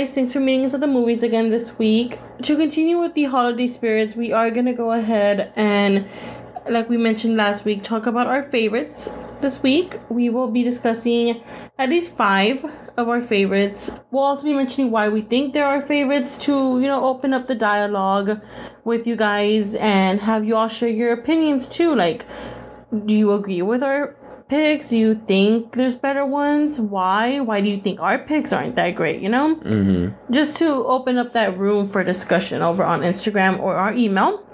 guys. Thanks for meeting us at the movies again this week. To continue with the holiday spirits, we are gonna go ahead and, like we mentioned last week, talk about our favorites. This week, we will be discussing at least five of our favorites. We'll also be mentioning why we think they're our favorites to, you know, open up the dialogue with you guys and have you all share your opinions too. Like, do you agree with our picks? Do you think there's better ones? Why? Why do you think our picks aren't that great? You know, Mm-hmm. just to open up that room for discussion over on Instagram or our email.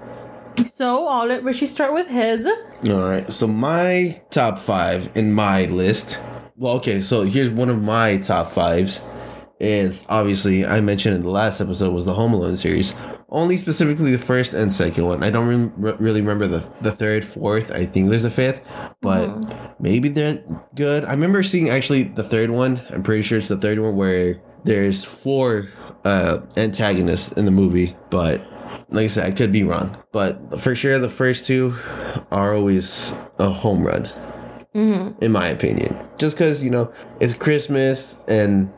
So I'll let Richie start with his. All right. So my top five in my list. Well, okay. So here's one of my top fives. Is obviously I mentioned in the last episode was the Home Alone series. Only specifically the first and second one. I don't re- really remember the the third, fourth. I think there's a fifth, but maybe they're good. I remember seeing actually the third one. I'm pretty sure it's the third one where there's four uh, antagonists in the movie, but like I said, I could be wrong. But for sure, the first two are always a home run, Mm-hmm. in my opinion. Just because you know it's Christmas, and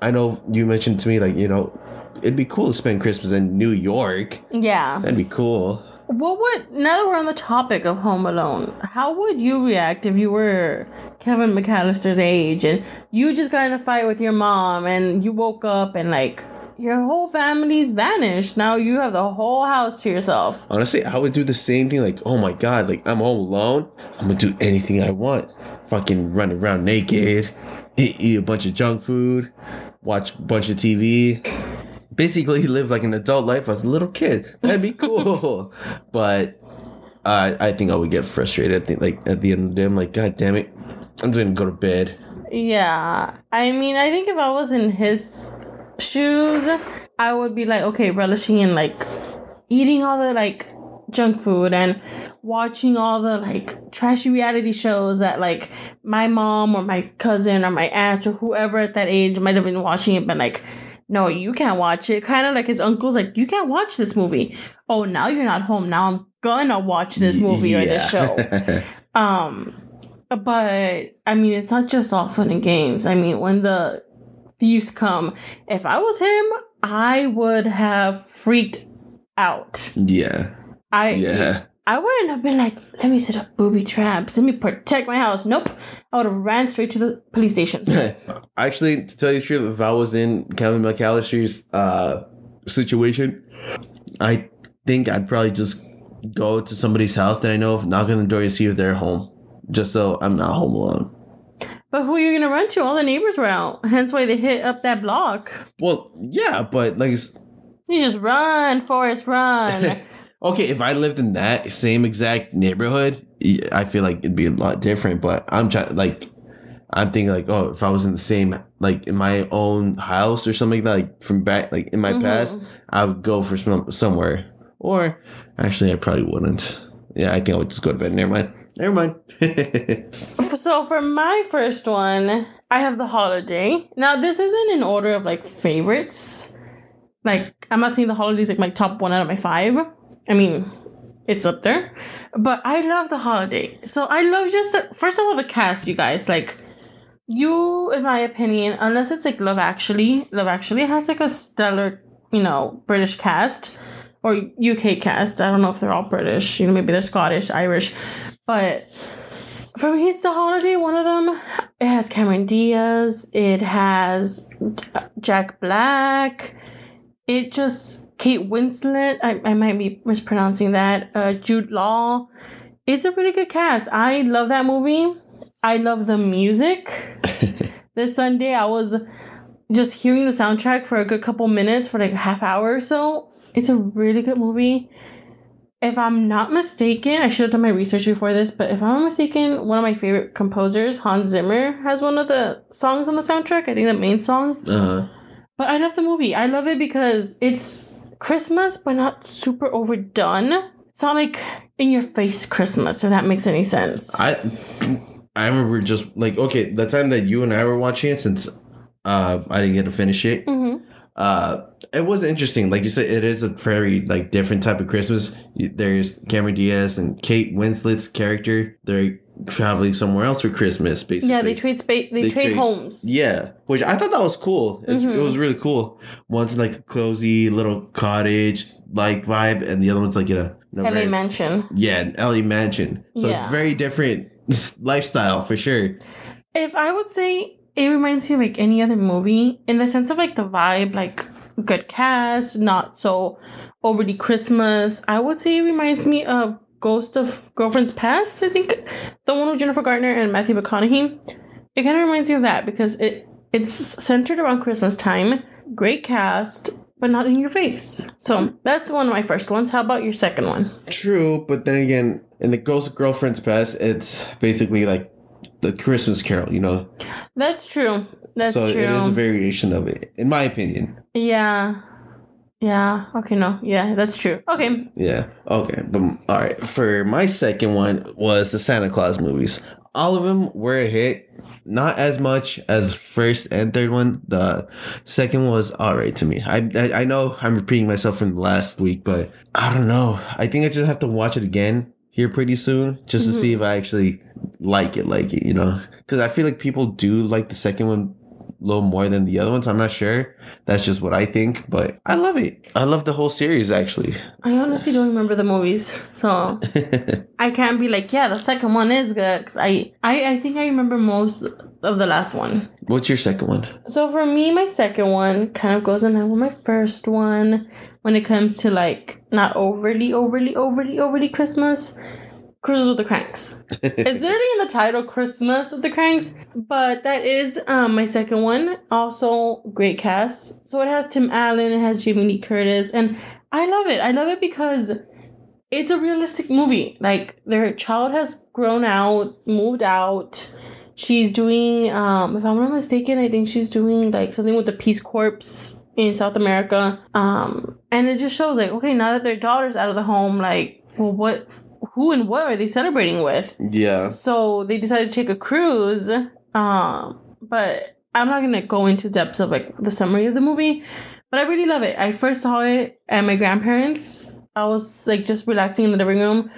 I know you mentioned to me like you know it'd be cool to spend Christmas in New York. Yeah. That'd be cool. What would now that we're on the topic of Home Alone, how would you react if you were Kevin McCallister's age and you just got in a fight with your mom and you woke up and like your whole family's vanished. Now you have the whole house to yourself. Honestly, I would do the same thing. Like, oh my god, like I'm home alone. I'm gonna do anything I want. Fucking run around naked, eat, eat a bunch of junk food, watch a bunch of TV. Basically, live like an adult life as a little kid. That'd be cool. but uh, I think I would get frustrated. I think like at the end of the day, I'm like, god damn it, I'm just gonna go to bed. Yeah. I mean, I think if I was in his shoes, I would be like, okay, relishing in like eating all the like junk food and watching all the like trashy reality shows that like my mom or my cousin or my aunt or whoever at that age might have been watching it, but like, no, you can't watch it. Kind of like his uncle's like, you can't watch this movie. Oh, now you're not home. Now I'm gonna watch this movie or this show. Um, but I mean, it's not just all fun and games. I mean, when the thieves come, if I was him, I would have freaked out. yeah, I yeah. I wouldn't have been like, let me set up booby traps, let me protect my house. Nope, I would have ran straight to the police station. Actually, to tell you the truth, if I was in Kevin McCallister's uh, situation, I think I'd probably just go to somebody's house that I know of, knock on the door and see if they're home, just so I'm not home alone. but who are you gonna run to? All the neighbors were out. Hence why they hit up that block. Well, yeah, but like, it's- You just run, Forrest, run. okay, if I lived in that same exact neighborhood, I feel like it'd be a lot different. But I'm trying, like, I'm thinking like, oh, if I was in the same, like, in my own house or something like that, like from back, like in my Mhm. past, I would go for some somewhere. Or actually, I probably wouldn't. Yeah, I think I would just go to bed. Never mind. Never mind. So for my first one, I have the holiday. Now this isn't in order of like favorites. Like I'm not saying the holidays like my top one out of my five. I mean, it's up there. But I love the holiday. So I love just the first of all the cast, you guys. Like you, in my opinion, unless it's like Love Actually, Love Actually has like a stellar, you know, British cast or UK cast. I don't know if they're all British. You know, maybe they're Scottish, Irish, but for me, it's the holiday. One of them. It has Cameron Diaz. It has uh, Jack Black. It just Kate Winslet. I, I might be mispronouncing that. Uh, Jude Law. It's a pretty good cast. I love that movie. I love the music. this Sunday, I was just hearing the soundtrack for a good couple minutes for like a half hour or so. It's a really good movie if I'm not mistaken, I should have done my research before this, but if I'm not mistaken, one of my favorite composers, Hans Zimmer, has one of the songs on the soundtrack. I think the main song. uh, But I love the movie. I love it because it's Christmas, but not super overdone. It's not like in your face Christmas, if that makes any sense. I I remember just like okay, the time that you and I were watching it, since uh I didn't get to finish it. hmm uh it was interesting like you said it is a very like different type of christmas there's cameron diaz and kate winslet's character they're traveling somewhere else for Christmas. Basically, Yeah, they trade space. They, They trade, trade- homes. Yeah, which I thought that was cool. It's, It was mm-hmm. really cool. One's like a cozy little cottage like vibe, and the other one's like in a, in a LA very- Mansion. yeah, an LA mansion. So Yeah. very different lifestyle for sure. If I would say it reminds me of like any other movie in the sense of like the vibe, like good cast, not so overly Christmas. I would say it reminds me of Ghost of Girlfriend's Past. I think the one with Jennifer Garner and Matthew McConaughey. It kind of reminds me of that because it it's centered around Christmas time. Great cast, but not in your face. So that's one of my first ones. How about your second one? True, but then again, in the Ghost of Girlfriend's Past, it's basically like the Christmas Carol. You know, That's true. That's so true. it is a variation of it, in my opinion. Yeah. Yeah. Okay, no. Yeah, that's true. Okay. Yeah. Okay. But mm, all right. For my second one was the Santa Claus movies. All of them were a hit. Not as much as first and third one. The second was all right to me. I, I I know I'm repeating myself from last week, but I don't know. I think I just have to watch it again here pretty soon just to mm-hmm. see if I actually like it, like it. You know, because I feel like people do like the second one little more than the other ones. I'm not sure. That's just what I think, but I love it. I love the whole series actually. I honestly don't remember the movies, so I can't be like, yeah, the second one is good. Cause I, I, I think I remember most of the last one. What's your second one? So for me, my second one kind of goes in line with my first one when it comes to like not overly, overly, overly, overly Christmas. Christmas with the Cranks. it's literally in the title, Christmas with the Cranks, but that is um my second one. Also, great cast. So it has Tim Allen, it has Jamie Lee Curtis, and I love it. I love it because it's a realistic movie. Like their child has grown out, moved out. She's doing, um, if I'm not mistaken, I think she's doing like something with the Peace Corps in South America. Um, and it just shows like, okay, now that their daughter's out of the home, like, well, what, who and what are they celebrating with? Yeah. So they decided to take a cruise. Um, but I'm not gonna go into depths of like the summary of the movie, but I really love it. I first saw it at my grandparents. I was like just relaxing in the living room,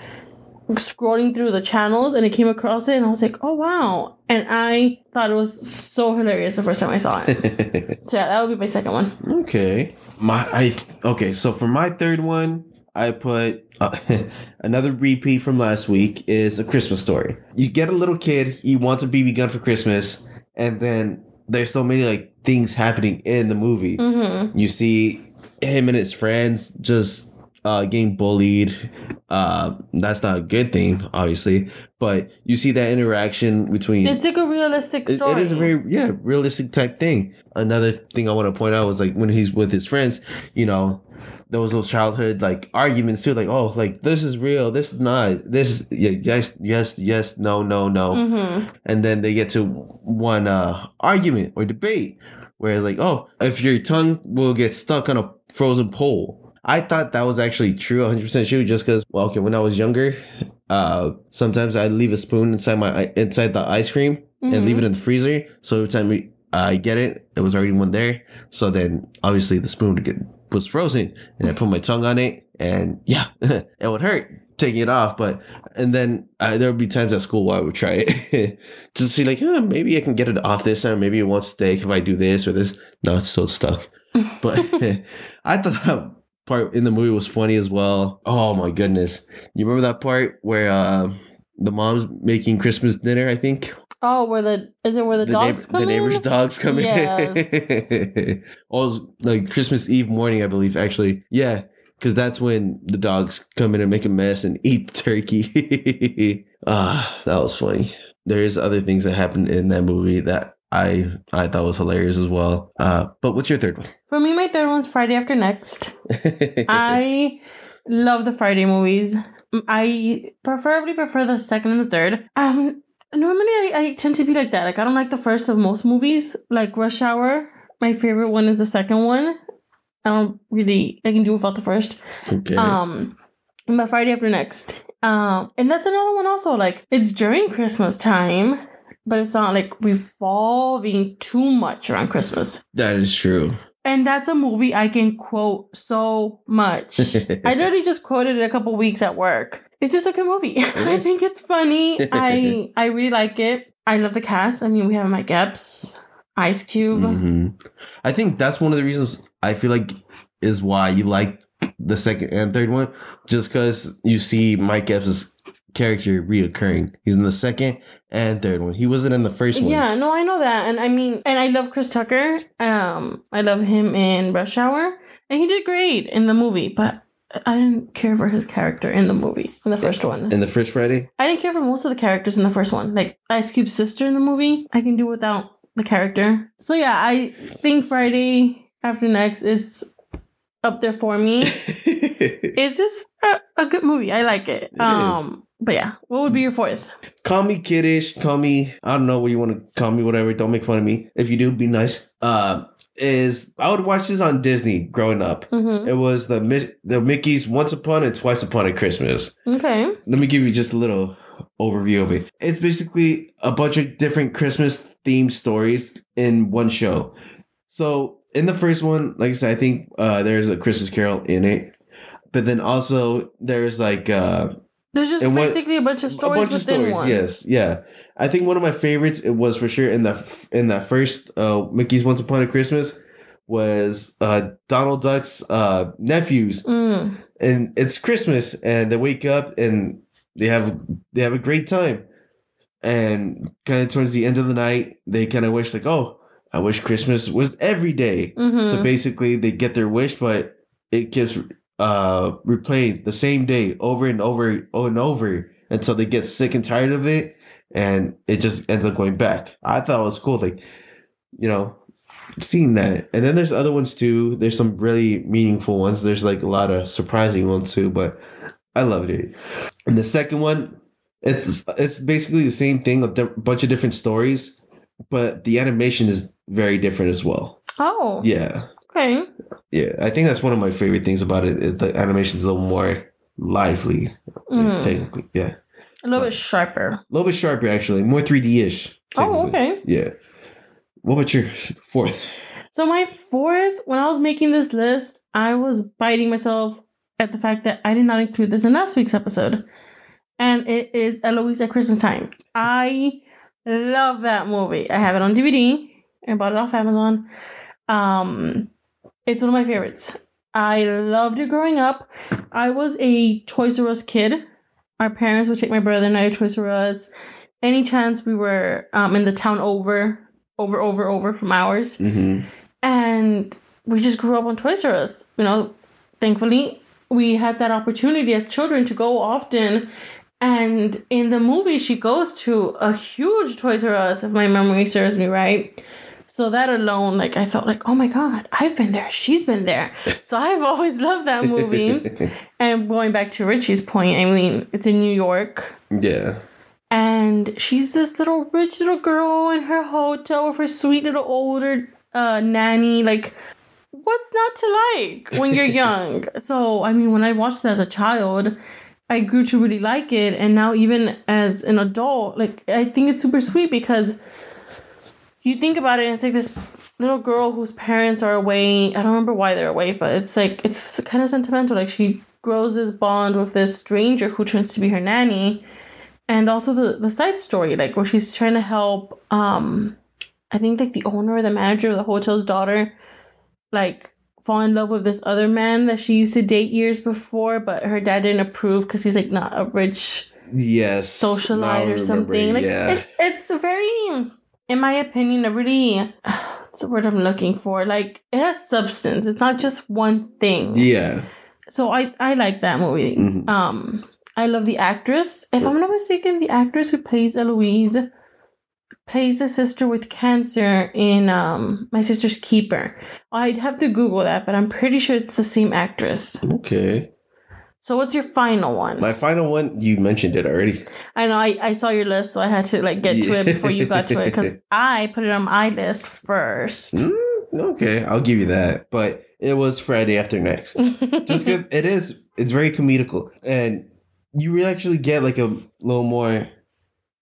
scrolling through the channels, and I came across it, and I was like, "Oh wow!" And I thought it was so hilarious the first time I saw it. so yeah, that would be my second one. okay. My I okay. So for my third one, I put uh, another repeat from last week is a Christmas story. You get a little kid, he wants a BB gun for Christmas, and then there's so many like things happening in the movie. Mm-hmm. You see him and his friends just uh, getting bullied. Uh, that's not a good thing, obviously, but you see that interaction between It's like a realistic It- it is a very yeah realistic type thing. Another thing I want to point out was like when he's with his friends, you know, there was those childhood like arguments too, like oh like this is real, this is not, this yeah, yes yes yes no no no, Mm-hmm. and then they get to one uh argument or debate where it's like oh if your tongue will get stuck on a frozen pole. I thought that was actually true, 100% true, just because, well, okay, when I was younger, uh, sometimes I'd leave a spoon inside my inside the ice cream and leave it in the freezer. So every time we, I get it, there was already one there. So then obviously the spoon would get, was frozen and I put my tongue on it and yeah, it would hurt taking it off. But, and then uh, there would be times at school where I would try it to see like, maybe I can get it off this time. Maybe it won't stick if I do this or this. No, it's so stuck. But I thought part in the movie was funny as well. Oh my goodness. You remember that part where, uh, the mom's making Christmas dinner, I think Oh, where the is it where the, the, dogs neighbor, come the neighbor's dogs come in. oh, it was like Christmas Eve morning, I believe. Actually, yeah, because that's when the dogs come in and make a mess and eat the turkey. ah, that was funny. There's other things that happened in that movie that I I thought was hilarious as well. Uh, but what's your third one? For me, my third one's Friday After Next. I love the Friday movies. I preferably prefer the second and the third. Um, normally I, I tend to be like that. Like I don't like the first of most movies. Like Rush Hour, my favorite one is the second one. I don't really I can do without the first. okay. Um, but Friday After Next. Um, and that's another one also. Like it's during Christmas time, but it's not like revolving too much around Christmas. that is true. And that's a movie I can quote so much. I literally just quoted it a couple weeks at work. it's just a good movie. I think it's funny. I I really like it. I love the cast. I mean, we have Mike Epps, Ice Cube. hmm I think that's one of the reasons I feel like is why you like the second and third one, just because you see Mike Epps' character reoccurring. He's in the second and third one. He wasn't in the first one. Yeah, no, I know that, and I mean, and I love Chris Tucker. Um, I love him in Rush Hour, and he did great in the movie. But I didn't care for his character in the movie in the first one. In the first Friday. I didn't care for most of the characters in the first one. Like Ice Cube's sister in the movie, I can do without the character. So yeah, I think Friday After Next is up there for me. it's just a, a good movie. I like it. um, but yeah, what would be your fourth? call me kiddish. Call me. I don't know what you want to call me. Whatever. Don't make fun of me. If you do, be nice. Uh, is I would watch this on Disney growing up. Mm-hmm. It was the the Mickey's Once Upon and Twice Upon a Christmas. Okay. Let me give you just a little overview of it. It's basically a bunch of different Christmas themed stories in one show. So in the first one, like I said, I think uh, there's a Christmas Carol in it, but then also there's like uh, There's just And what- basically a bunch of stories a bunch of within stories. one. Yes, yeah. I think one of my favorites it was for sure in the in that first uh, Mickey's Once Upon a Christmas was uh, Donald Duck's uh, nephews Mm. and it's Christmas, and they wake up and they have they have a great time, and kind of towards the end of the night, they kind of wish like, oh, I wish Christmas was every day. Mhm. So basically, they get their wish, but it gets uh replayed the same day over and over and over until they get sick and tired of it, and it just ends up going back. I thought it was cool, like you know, seeing that. And then there's other ones too. There's some really meaningful ones. There's like a lot of surprising ones too, but I loved it. And the second one, it's it's basically the same thing, a di- bunch of different stories, but the animation is very different as well. Oh. Yeah. Okay. Yeah. I think that's one of my favorite things about it is the animation's a little more lively, Mm. technically. Yeah. A little bit sharper. A little bit sharper actually, more 3D-ish. Oh, okay. Yeah. What about your fourth? So my fourth, when I was making this list, I was biting myself at the fact that I did not include this in last week's episode. And it is Eloise at Christmas Time. I love that movie. I have it on DVD. I bought it off Amazon. Um, it's one of my favorites. I loved it growing up. I was a Toys R Us kid. Our parents would take my brother and I to Toys R Us. Any chance we were um, in the town over, over, over, over from ours Mm-hmm. and we just grew up on Toys R Us. You know, thankfully, we had that opportunity as children to go often. And in the movie, she goes to a huge Toys R Us, if my memory serves me right. So that alone, like, I felt like, oh my God, I've been there. She's been there. So I've always loved that movie. and going back to Richie's point, I mean, it's in New York yeah. and she's this little rich little girl in her hotel with her sweet little older uh, nanny. Like, what's not to like when you're young? so, I mean, when I watched it as a child, I grew to really like it, and now even as an adult, like I think it's super sweet because you think about it, and it's like this little girl whose parents are away. I don't remember why they're away, but it's like it's kind of sentimental. Like she grows this bond with this stranger who turns to be her nanny and also the the side story like where she's trying to help um i think like the owner or the manager of the hotel's daughter like fall in love with this other man that she used to date years before but her dad didn't approve because he's like not a rich Yes. Socialite or something like yeah. it, it's very in my opinion a really what's the word i'm looking for like it has substance it's not just one thing yeah. so I I like that movie. Mhm. Um, I love the actress. If I'm not mistaken, the actress who plays Eloise plays the sister with cancer in um My Sister's Keeper. I'd have to Google that, but I'm pretty sure it's the same actress. Okay. So what's your final one? My final one, you mentioned it already. I know I, I saw your list, so I had to like get to it before you got to it because I put it on my list first. Mm, okay, I'll give you that. But it was Friday after next. Just because it is, it's very comedical. And you really actually get like a little more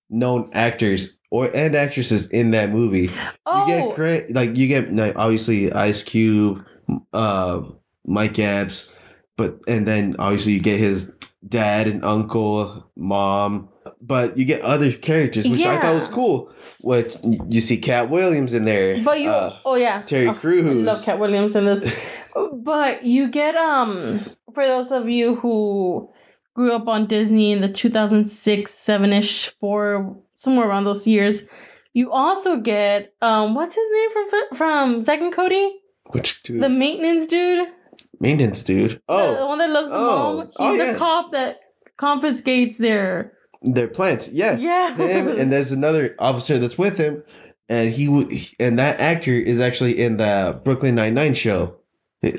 known actors or and actresses in that movie. oh, You get credit, like you get like, obviously Ice Cube, uh, Mike Epps, but and then obviously you get his dad and uncle, mom, but you get other characters, which I thought was cool. Which you see Katt Williams in there. But you, uh, oh yeah, Terry Oh, I Crews. love Katt Williams in this. but you get um for those of you who grew up on Disney in the 2006, 7ish, 4 somewhere around those years, you also get um what's his name from from Zack and Cody? which dude? The maintenance dude. Maintenance dude. The, the one that loves the Oh. mom. Oh, He's Oh, the yeah. cop that confiscates their they're plants. Yeah. Yeah. him and there's another officer that's with him and he w- and that actor is actually in the brooklyn 99 show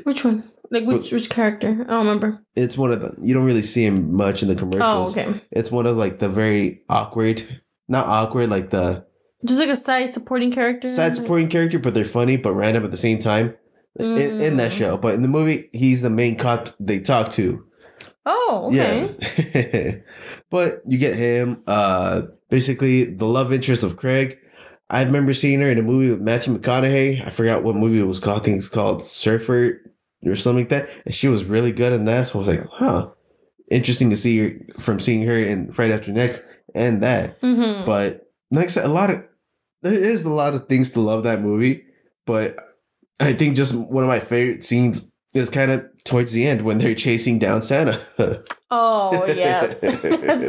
which one? Like which which character? I don't remember. it's one of the you don't really see him much in the commercials. Oh, okay. it's one of like the very awkward not awkward like the Just like a side supporting character. side supporting character but they're funny but random at the same time in, in that Mm. show but in the movie he's the main cop they talk to Oh, okay. yeah but you get him uh basically the love interest of craig I remember seeing her in a movie with Matthew McConaughey. I forgot what movie it was called. I think it's called Surfer or something like that. And she was really good in that. So I was like, huh. Interesting to see her from seeing her in Friday After Next and that. Mm-hmm. But like I said, a lot of there is a lot of things to love that movie. But I think just one of my favorite scenes is kind of towards the end when they're chasing down Santa. Oh yeah, that's,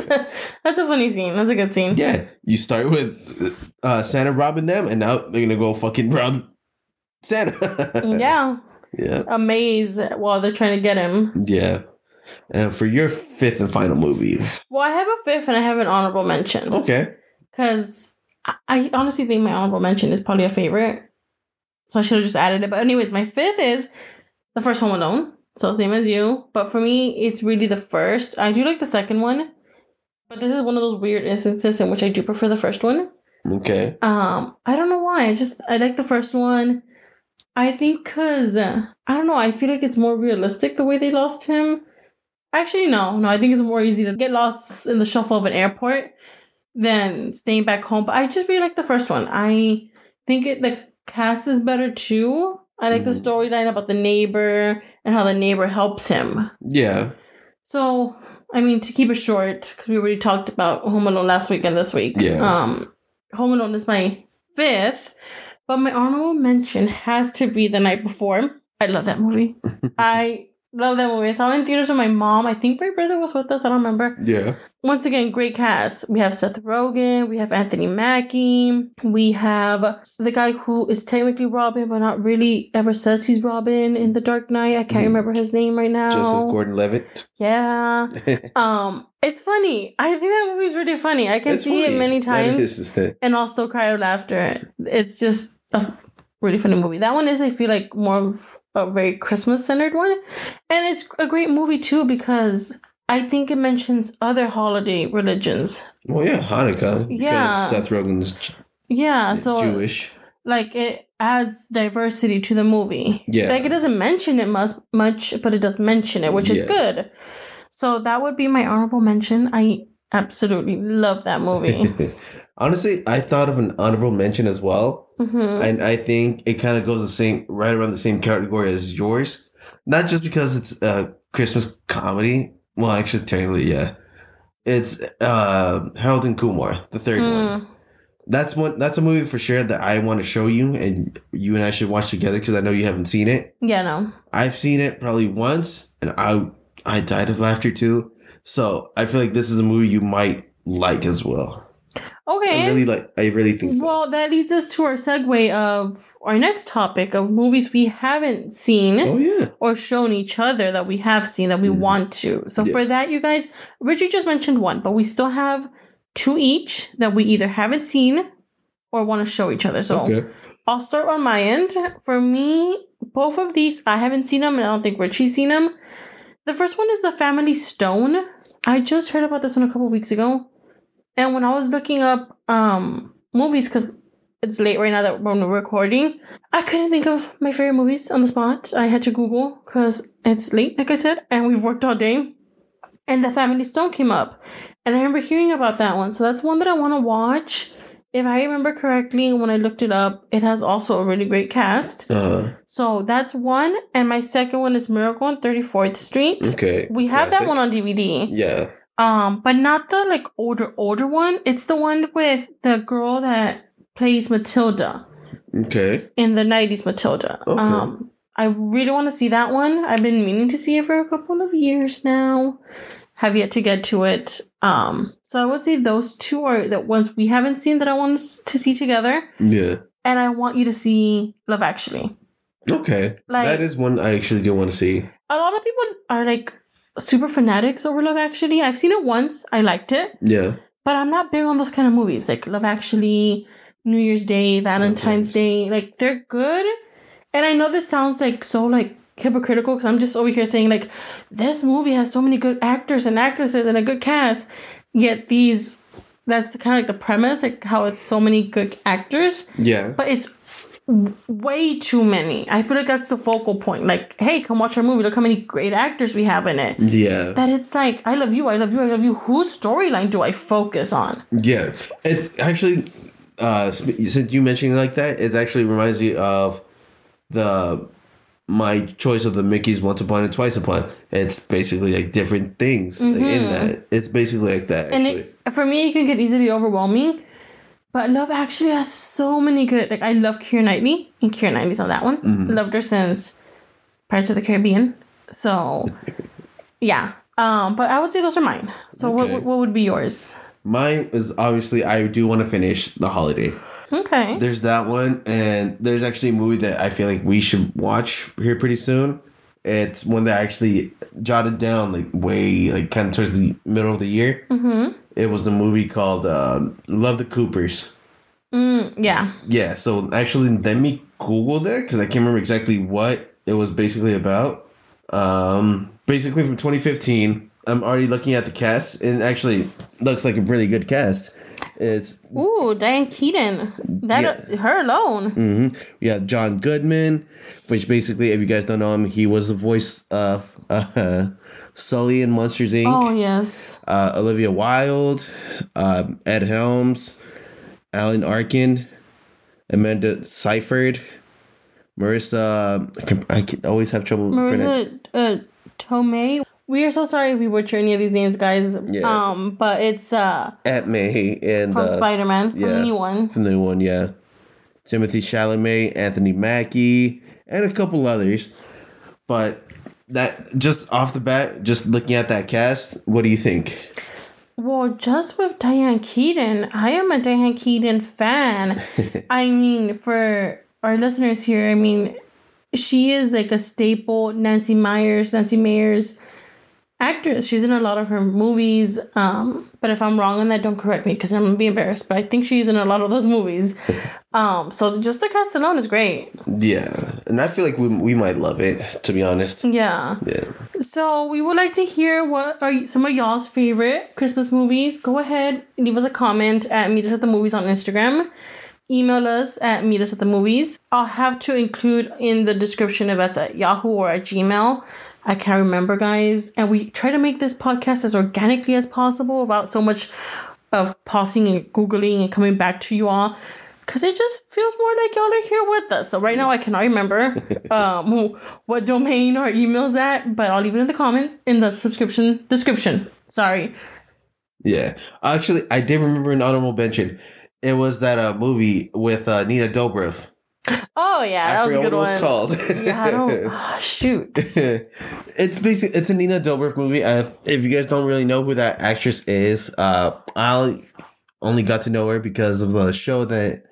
a, that's a funny scene. That's a good scene. yeah, you start with uh, Santa robbing them, and now they're gonna go fucking rob Santa. Yeah, yeah, a maze while they're trying to get him. yeah. And for your fifth and final movie, Well, I have a fifth and I have an honorable mention okay, because I, I honestly think my honorable mention is probably a favorite. So I should have just added it. But anyways, my fifth is the first Home Alone. So same as you, but for me, it's really the first. I do like the second one, but this is one of those weird instances in which I do prefer the first one. okay, Um, I don't know why. I just I like the first one. I think because uh, I don't know. I feel like it's more realistic the way they lost him. Actually, no, no. I think it's more easy to get lost in the shuffle of an airport than staying back home. But I just really like the first one. I think it the cast is better too. I like the Mhm. storyline about the neighbor and how the neighbor helps him. yeah, So, I mean, to keep it short, because we already talked about Home Alone last week and this week. Yeah. Um, Home Alone is my fifth, but my honorable mention has to be The Night Before. I love that movie. I love that movie. I saw it in theaters with my mom. I think my brother was with us. I don't remember. yeah, Once again, great cast. We have Seth Rogen. We have Anthony Mackie. We have the guy who is technically Robin, but not really ever says he's Robin in The Dark Knight. I can't Mhm. remember his name right now. Joseph Gordon-Levitt. Yeah. Um, it's funny. I think that movie's really funny. I can It's see funny. it many times and I'll still cry of laughter. It's just a f- really funny mm-hmm. movie. That one is, I feel like, more of a very Christmas centered one, and it's a great movie too because I think it mentions other holiday religions. well, yeah, Hanukkah. Because Yeah. Seth Rogen's Yeah, so Jewish. like it adds diversity to the movie. Yeah. like it doesn't mention it much, much, but it does mention it, which is good. So that would be my honorable mention. I absolutely love that movie. Honestly, I thought of an honorable mention as well. hmm and I think it kind of goes the same, right around the same category as yours. Not just because it's a Christmas comedy. Well, actually, technically, yeah. It's uh Harold and Kumar, the third one. Mm. That's one. That's a movie for sure that I want to show you, and you and I should watch together because I know you haven't seen it. Yeah, no. I've seen it probably once, and I I died of laughter too. So I feel like this is a movie you might like as well. Okay. I really like. I really think so. Well, that leads us to our segue of our next topic of movies we haven't seen Oh yeah. or shown each other that we have seen that we Mhm. want to. So Yeah. for that, you guys, Richie just mentioned one, but we still have two each that we either haven't seen or want to show each other. So Okay. I'll start on my end. For me, both of these I haven't seen them, and I don't think Richie's seen them. The first one is The Family Stone. I just heard about this one a couple weeks ago, and when I was looking up um movies, because it's late right now that when we're recording, I couldn't think of my favorite movies on the spot. I had to Google because it's late, like I said, and we've worked all day. And The Family Stone came up, and I remember hearing about that one. So that's one that I want to watch if I remember correctly, when I looked it up, it has also a really great cast. Uh, So that's one, and my second one is Miracle on Thirty Fourth Street. okay. We have that one on DVD. Yeah. Um, but not the like older older one. It's the one with the girl that plays Matilda Okay. in the nineties Matilda. Okay. Um, I really want to see that one. I've been meaning to see it for a couple of years now. Have yet to get to it. Um, so I would say those two are the ones we haven't seen that I want to see together, Yeah. and I want you to see Love Actually. Okay. Like- that is one I actually do want to see. A lot of people are like super fanatics over Love Actually. I've seen it once. I liked it. Yeah. But I'm not big on those kind of movies like Love Actually, New Year's Day, Valentine's. Day. Like they're good. And I know this sounds like so like hypocritical because I'm just over here saying like this movie has so many good actors and actresses and a good cast. Yet these that's kind of like the premise, like how it's so many good actors, Yeah. but it's way too many. I feel like that's the focal point. Like, hey, come watch our movie. Look how many great actors we have in it Yeah. that it's like I love you, I love you, I love you. Whose storyline do I focus on? Yeah, it's actually uh since you mentioned it like that, it actually reminds me of the my choice of the Mickey's Once Upon and Twice Upon. It's basically like different things like, in that. It's basically like that. And Actually, it for me, it can get easily overwhelming. But Love actually has so many good. Like I love Keira Knightley, and Keira Knightley's on that one. Loved her since Pirates of the Caribbean. So, yeah. Um, but I would say those are mine. So Okay. what what would be yours? mine is obviously I do want to finish the holiday. Okay. There's that one, and there's actually a movie that I feel like we should watch here pretty soon. It's one that I actually jotted down like way like kind of towards the middle of the year. Mm-hmm. It was a movie called um, Love the Coopers. Mm, yeah. Yeah, so actually, let me Google that because I can't remember exactly what it was basically about. Um, basically, from 2015, I'm already looking at the cast, and actually looks like a really good cast. It's Ooh, Diane Keaton. That her alone. hmm We have John Goodman, which basically, if you guys don't know him, he was the voice of uh, Sully in Monsters Inc. Oh yes. Uh, Olivia Wilde, um, Ed Helms, Alan Arkin, Amanda Seyfried, Marisa. I, can, I can always have trouble. Marisa uh, Tomei. We are so sorry if we butcher any of these names, guys. Yeah. Um, but it's uh Aunt May and from uh, Spider Man, from the new one. from the new one, yeah. Timothy Chalamet, Anthony Mackie, and a couple others. But that just off the bat, just looking at that cast, what do you think? Well, just with Diane Keaton, I am a Diane Keaton fan. I mean, for our listeners here, I mean, she is like a staple Nancy Meyers, Nancy Mayers actress. She's in a lot of her movies. Um, but if I'm wrong on that, don't correct me because I'm gonna be embarrassed. But I think she's in a lot of those movies. Um, so just the cast alone is great. Yeah, and I feel like we, we might love it, to be honest. Yeah. Yeah. So we would like to hear what are some of y'all's favorite Christmas movies. Go ahead, leave us a comment at Meet Us at the Movies on Instagram. Email us at Meet Us at the Movies. I'll have to include in the description if that's at Yahoo or at Gmail. I can't remember, guys. And we try to make this podcast as organically as possible without so much of pausing and googling and coming back to you all. Cause it just feels more like y'all are here with us. So right now I cannot remember um, what domain our email's at, but I'll leave it in the comments in the subscription description. Sorry. Yeah. Actually, I did remember an honorable mention. It was that uh, movie with uh, Nina Dobrev. Oh yeah, that I was a forgot good what one. it was called. Yeah, I don't. ah, shoot. it's basically it's a Nina Dobrev movie. Uh, if you guys don't really know who that actress is, uh, I only got to know her because of the show that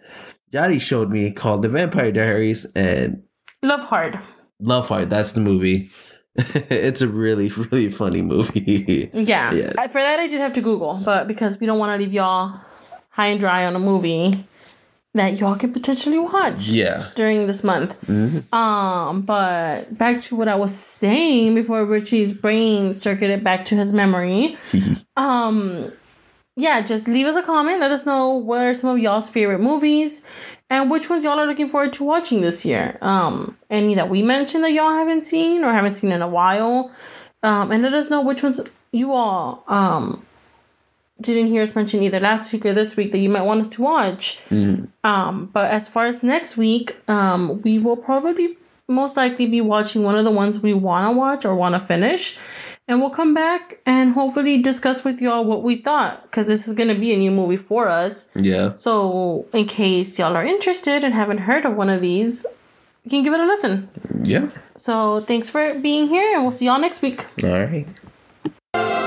Yadi showed me called The Vampire Diaries and Love hard. Love Hard. That's the movie. it's a really really funny movie. Yeah. Yeah. For that I did have to Google, but because we don't want to leave y'all high and dry on a movie that y'all can potentially watch. yeah. during this month. Um, but back to what I was saying before Richie's brain circuited back to his memory. um, yeah, just leave us a comment. Let us know what are some of y'all's favorite movies and which ones y'all are looking forward to watching this year. Um, any that we mentioned that y'all haven't seen or haven't seen in a while. Um, and let us know which ones you all um didn't hear us mention either last week or this week that you might want us to watch. Um, but as far as next week, um, we will probably most likely be watching one of the ones we want to watch or want to finish. And we'll come back and hopefully discuss with y'all what we thought because this is going to be a new movie for us. Yeah. So, in case y'all are interested and haven't heard of one of these, you can give it a listen. Yeah. So, thanks for being here and we'll see y'all next week. All right.